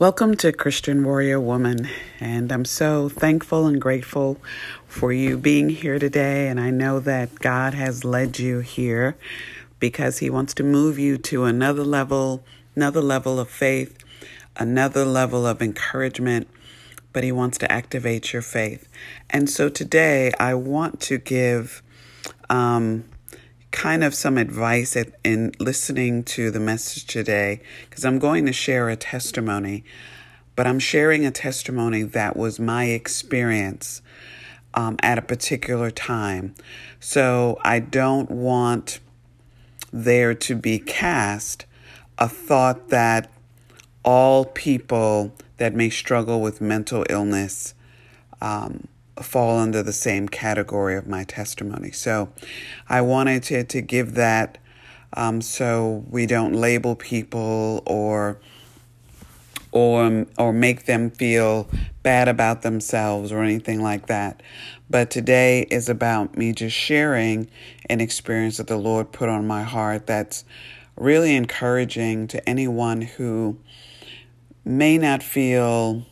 Welcome to Christian Warrior Woman, and I'm so thankful and grateful for you being here today. And I know that God has led you here because He wants to move you to another level, another level of faith, another level of encouragement, but He wants to activate your faith. And so today I want to give um, kind of some advice at, in listening to the message today because I'm going to share a testimony, but I'm sharing a testimony that was my experience um, at a particular time. So I don't want there to be cast a thought that all people that may struggle with mental illness um, fall under the same category of my testimony. So I wanted to, to give that um, so we don't label people or or or make them feel bad about themselves or anything like that. But today is about me just sharing an experience that the Lord put on my heart that's really encouraging to anyone who may not feel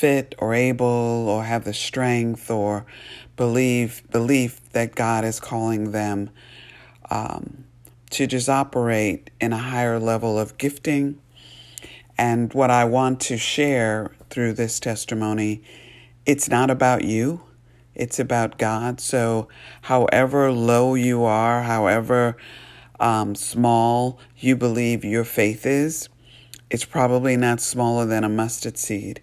fit or able or have the strength or believe belief that God is calling them um, to just operate in a higher level of gifting. And what I want to share through this testimony, it's not about you. It's about God. So, however low you are, however um, small you believe your faith is, it's probably not smaller than a mustard seed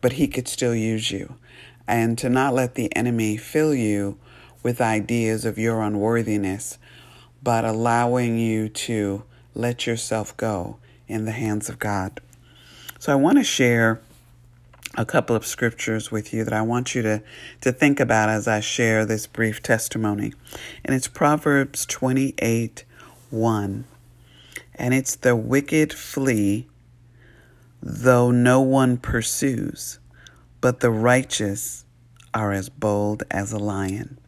but he could still use you. And to not let the enemy fill you with ideas of your unworthiness, but allowing you to let yourself go in the hands of God. So I want to share a couple of scriptures with you that I want you to, to think about as I share this brief testimony. And it's Proverbs 28 1. And it's the wicked flee though no one pursues, but the righteous are as bold as a lion.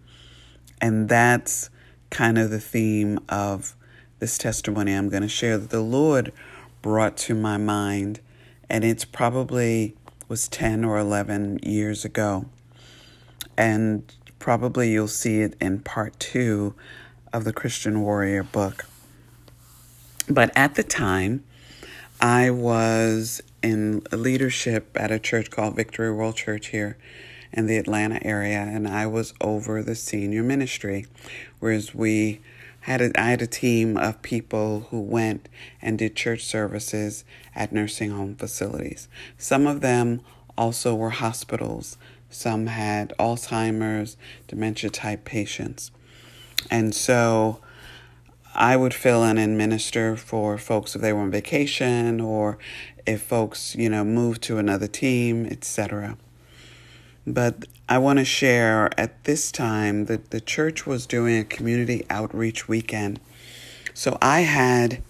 And that's kind of the theme of this testimony I'm going to share that the Lord brought to my mind. And it's probably was 10 or 11 years ago. And probably you'll see it in part two of the Christian Warrior book. But at the time, I was in leadership at a church called Victory World Church here in the Atlanta area, and I was over the senior ministry, whereas we had a, I had a team of people who went and did church services at nursing home facilities. Some of them also were hospitals. Some had Alzheimer's, dementia type patients. And so I would fill in and minister for folks if they were on vacation or if folks, you know, moved to another team, etc. But I want to share at this time that the church was doing a community outreach weekend. So I had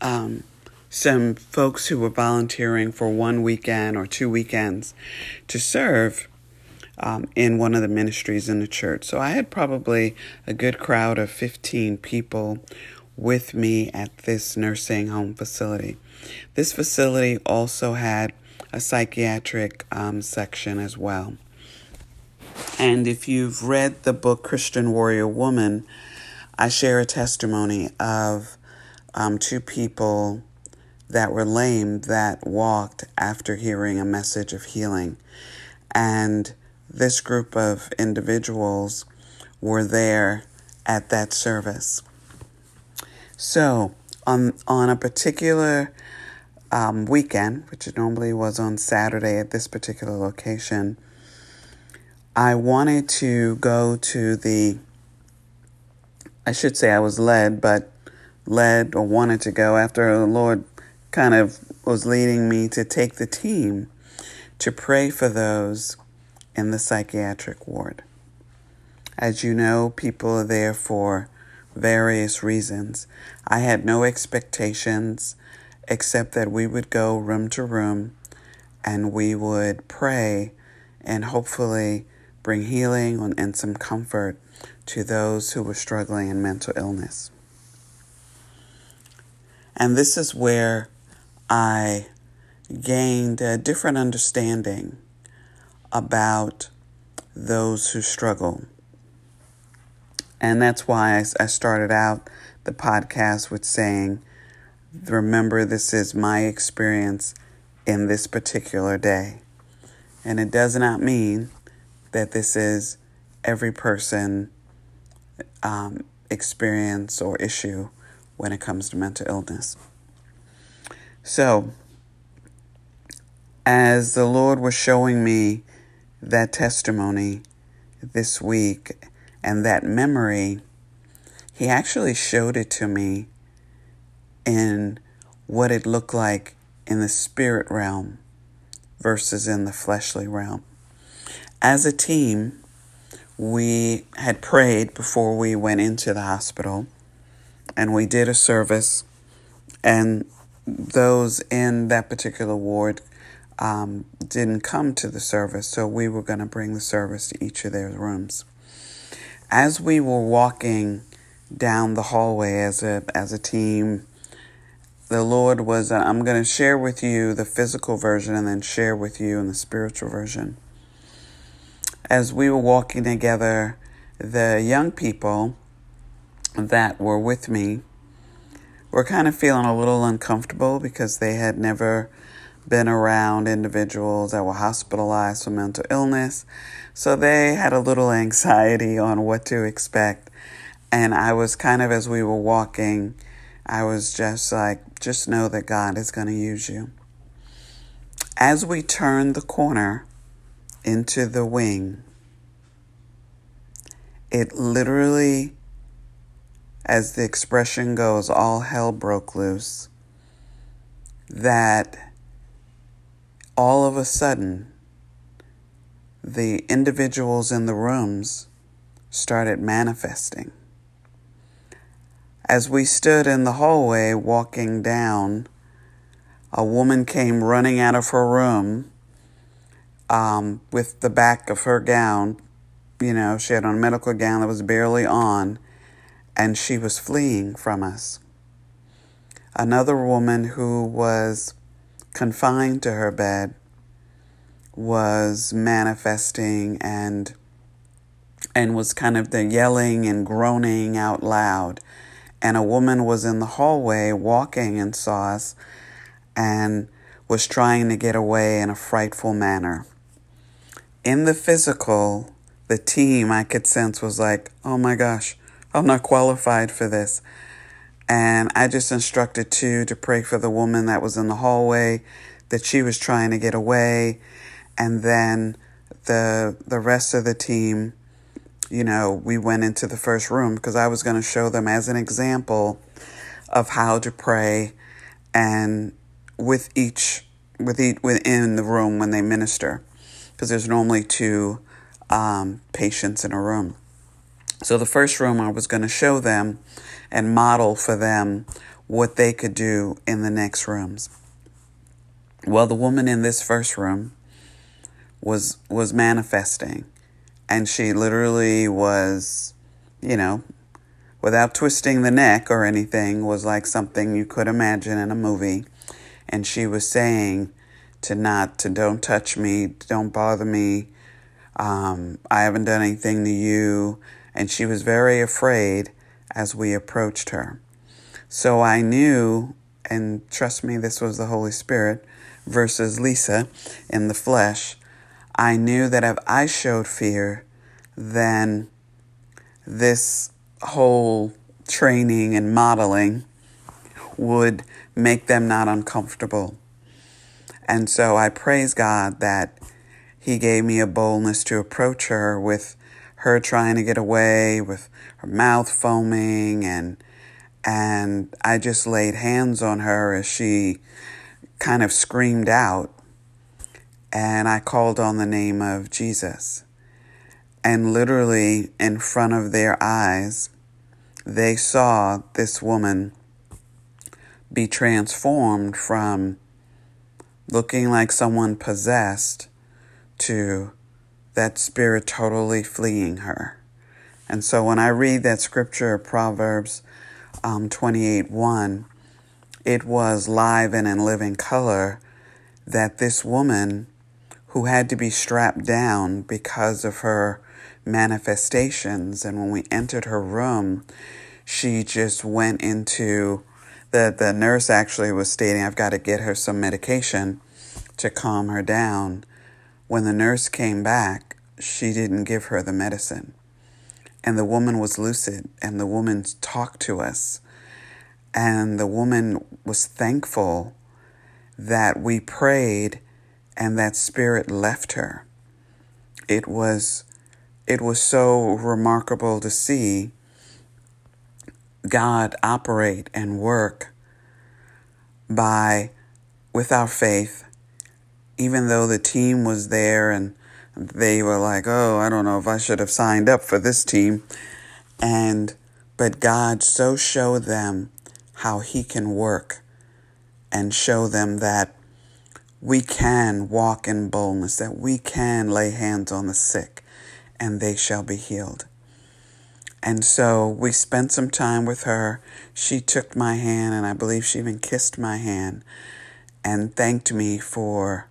um, some folks who were volunteering for one weekend or two weekends to serve um, in one of the ministries in the church. So I had probably a good crowd of 15 people with me at this nursing home facility. This facility also had a psychiatric um, section as well. And if you've read the book Christian Warrior Woman, I share a testimony of um, two people that were lame that walked after hearing a message of healing. And this group of individuals were there at that service. So, on, on a particular um, weekend, which normally was on Saturday at this particular location, I wanted to go to the, I should say I was led, but led or wanted to go after the Lord kind of was leading me to take the team to pray for those in the psychiatric ward. As you know, people are there for various reasons. I had no expectations except that we would go room to room and we would pray and hopefully bring healing and some comfort to those who were struggling in mental illness. And this is where I gained a different understanding about those who struggle. And that's why I started out the podcast with saying, Remember, this is my experience in this particular day. And it does not mean that this is every person um, experience or issue when it comes to mental illness. So, as the Lord was showing me that testimony this week and that memory, He actually showed it to me in what it looked like in the spirit realm versus in the fleshly realm. As a team, we had prayed before we went into the hospital and we did a service and those in that particular ward um, didn't come to the service so we were going to bring the service to each of their rooms. As we were walking down the hallway as a as a team the lord was uh, i'm going to share with you the physical version and then share with you in the spiritual version. As we were walking together, the young people that were with me were kind of feeling a little uncomfortable because they had never been around individuals that were hospitalized for mental illness. So they had a little anxiety on what to expect. And I was kind of, as we were walking, I was just like, just know that God is going to use you. As we turned the corner, into the wing. It literally, as the expression goes, all hell broke loose. That all of a sudden, the individuals in the rooms started manifesting. As we stood in the hallway walking down, a woman came running out of her room um, with the back of her gown. You know, she had on a medical gown that was barely on, and she was fleeing from us. Another woman who was confined to her bed was manifesting and and was kind of the yelling and groaning out loud. And a woman was in the hallway walking and saw us and was trying to get away in a frightful manner in the physical, the team I could sense was like, oh my gosh, I'm not qualified for this. And I just instructed two to pray for the woman that was in the hallway, that she was trying to get away. And then the the rest of the team, you know, we went into the first room because I was going to show them as an example of how to pray and with each with each within the room when they minister because there's normally two um, patients in a room. So the first room I was going to show them and model for them what they could do in the next rooms. Well, the woman in this first room was was manifesting and she literally was, you know, without twisting the neck or anything was like something you could imagine in a movie and she was saying to not to don't touch me, don't bother me. Um, I haven't done anything to you. And she was very afraid as we approached her. So I knew, and trust me, this was the Holy Spirit versus Lisa in the flesh. I knew that if I showed fear, then this whole training and modeling would make them not uncomfortable. And so I praise God that He gave me a boldness to approach her with her trying to get away, with her mouth foaming, and and I just laid hands on her as she kind of screamed out. And I called on the name of Jesus. And literally in front of their eyes, they saw this woman be transformed from looking like someone possessed to that spirit totally fleeing her. And so when I read that scripture, Proverbs um, 28 1, it was live and in living color that this woman who had to be strapped down because of her manifestations, and when we entered her room, she just went into the the nurse actually was stating I've got to get her some medication to calm her down. When the nurse came back, she didn't give her the medicine. And the woman was lucid and the woman talked to us. And the woman was thankful that we prayed and that spirit left her. It was it was so remarkable to see God operate and work by with our faith even though the team was there and they were like, "Oh, I don't know if I should have signed up for this team." And but God so showed them how he can work and show them that we can walk in boldness, that we can lay hands on the sick and they shall be healed. And so we spent some time with her. She took my hand, and I believe she even kissed my hand and thanked me for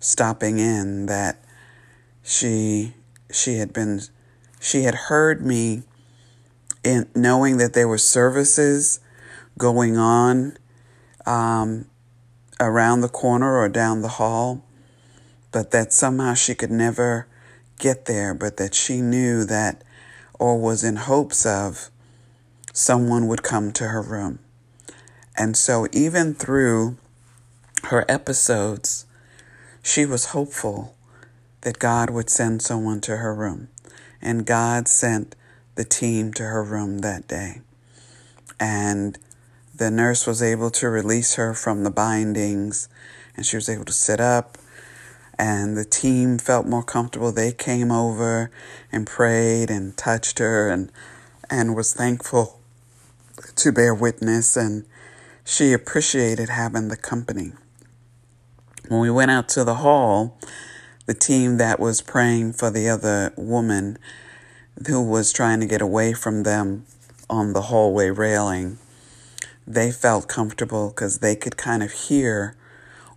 stopping in that she she had been she had heard me in knowing that there were services going on um, around the corner or down the hall, but that somehow she could never get there, but that she knew that or was in hopes of someone would come to her room. And so, even through her episodes, she was hopeful that God would send someone to her room. And God sent the team to her room that day. And the nurse was able to release her from the bindings and she was able to sit up. And the team felt more comfortable. They came over and prayed and touched her and, and was thankful to bear witness. And she appreciated having the company. When we went out to the hall, the team that was praying for the other woman who was trying to get away from them on the hallway railing, they felt comfortable because they could kind of hear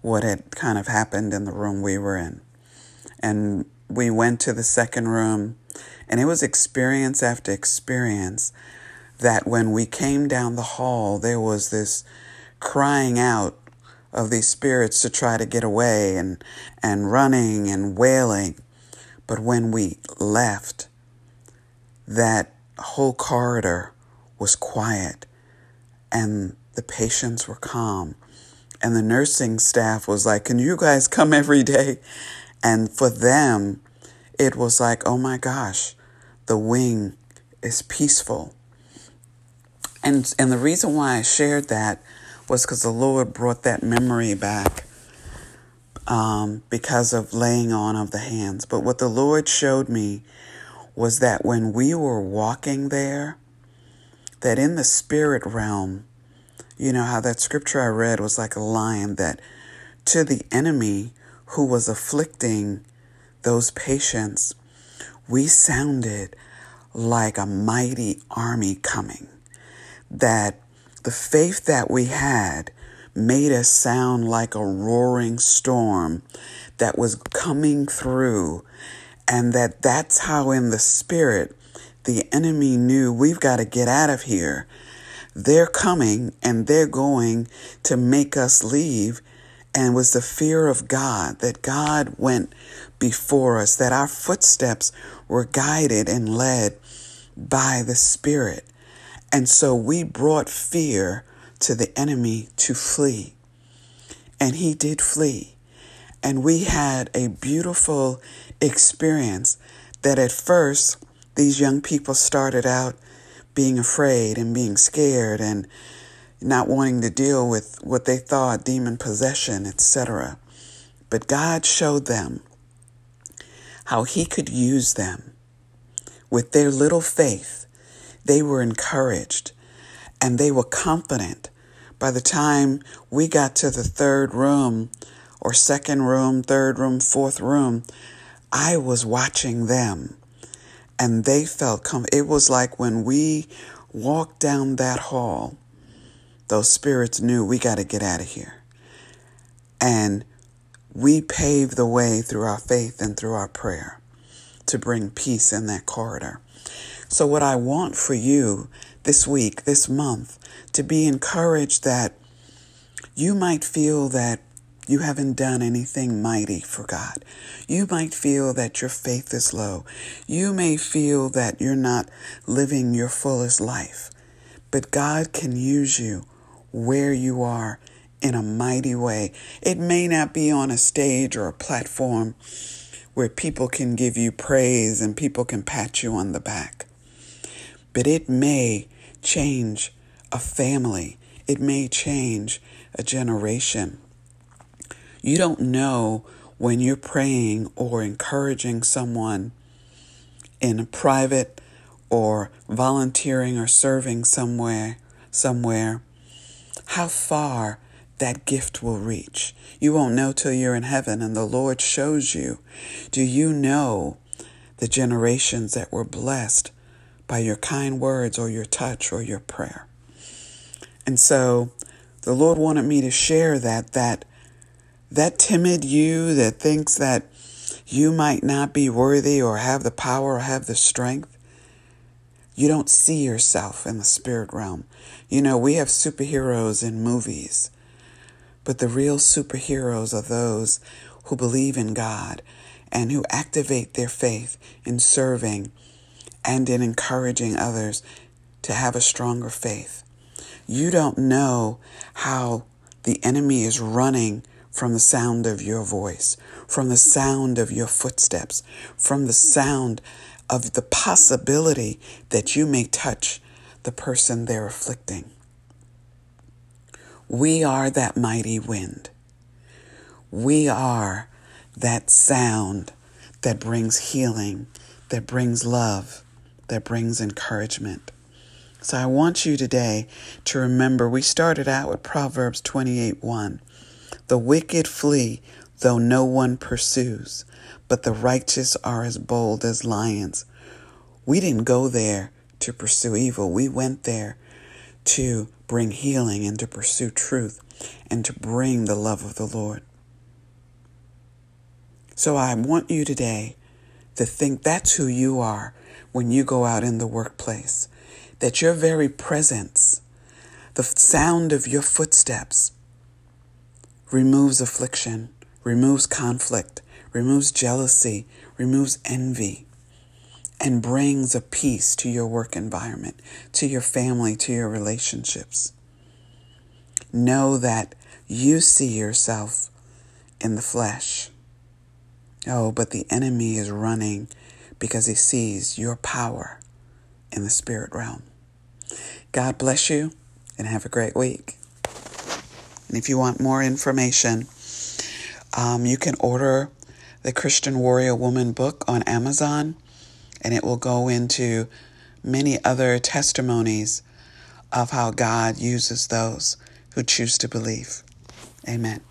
what had kind of happened in the room we were in. And we went to the second room, and it was experience after experience that when we came down the hall, there was this crying out of these spirits to try to get away and, and running and wailing. But when we left, that whole corridor was quiet and the patients were calm. And the nursing staff was like, Can you guys come every day? And for them, it was like, Oh my gosh, the wing is peaceful. And, and the reason why I shared that was because the Lord brought that memory back um, because of laying on of the hands. But what the Lord showed me was that when we were walking there, that in the spirit realm, you know how that scripture I read was like a lion that to the enemy who was afflicting those patients, we sounded like a mighty army coming. That the faith that we had made us sound like a roaring storm that was coming through and that that's how in the spirit the enemy knew we've got to get out of here. They're coming and they're going to make us leave. And was the fear of God that God went before us that our footsteps were guided and led by the spirit and so we brought fear to the enemy to flee. And he did flee. And we had a beautiful experience that at first these young people started out being afraid and being scared and not wanting to deal with what they thought demon possession, etc. But God showed them how He could use them with their little faith they were encouraged and they were confident. By the time we got to the third room or second room, third room, fourth room, I was watching them and they felt com- it was like when we walked down that hall those spirits knew we got to get out of here and we pave the way through our faith and through our prayer to bring peace in that corridor. So, what I want for you this week, this month, to be encouraged that you might feel that you haven't done anything mighty for God. You might feel that your faith is low. You may feel that you're not living your fullest life. But God can use you where you are in a mighty way. It may not be on a stage or a platform where people can give you praise and people can pat you on the back, but it may change a family, it may change a generation. You don't know when you're praying or encouraging someone in private or volunteering or serving somewhere somewhere how far that gift will reach. You won't know till you're in heaven and the Lord shows you. Do you know the generations that were blessed by your kind words or your touch or your prayer? And so the Lord wanted me to share that that that timid you that thinks that you might not be worthy or have the power or have the strength you don't see yourself in the spirit realm. You know, we have superheroes in movies, but the real superheroes are those who believe in God and who activate their faith in serving and in encouraging others to have a stronger faith. You don't know how the enemy is running from the sound of your voice, from the sound of your footsteps, from the sound of the possibility that you may touch the person they're afflicting. We are that mighty wind. We are that sound that brings healing, that brings love, that brings encouragement. So I want you today to remember we started out with Proverbs 28 1. The wicked flee though no one pursues, but the righteous are as bold as lions. We didn't go there to pursue evil. We went there to bring healing and to pursue truth and to bring the love of the Lord. So I want you today to think that's who you are when you go out in the workplace, that your very presence, the sound of your footsteps, removes affliction, removes conflict, removes jealousy, removes envy, and brings a peace to your work environment, to your family, to your relationships. Know that you see yourself in the flesh. Oh, but the enemy is running because he sees your power in the spirit realm. God bless you and have a great week. And if you want more information, um, you can order the Christian Warrior Woman book on Amazon, and it will go into many other testimonies of how God uses those who choose to believe. Amen.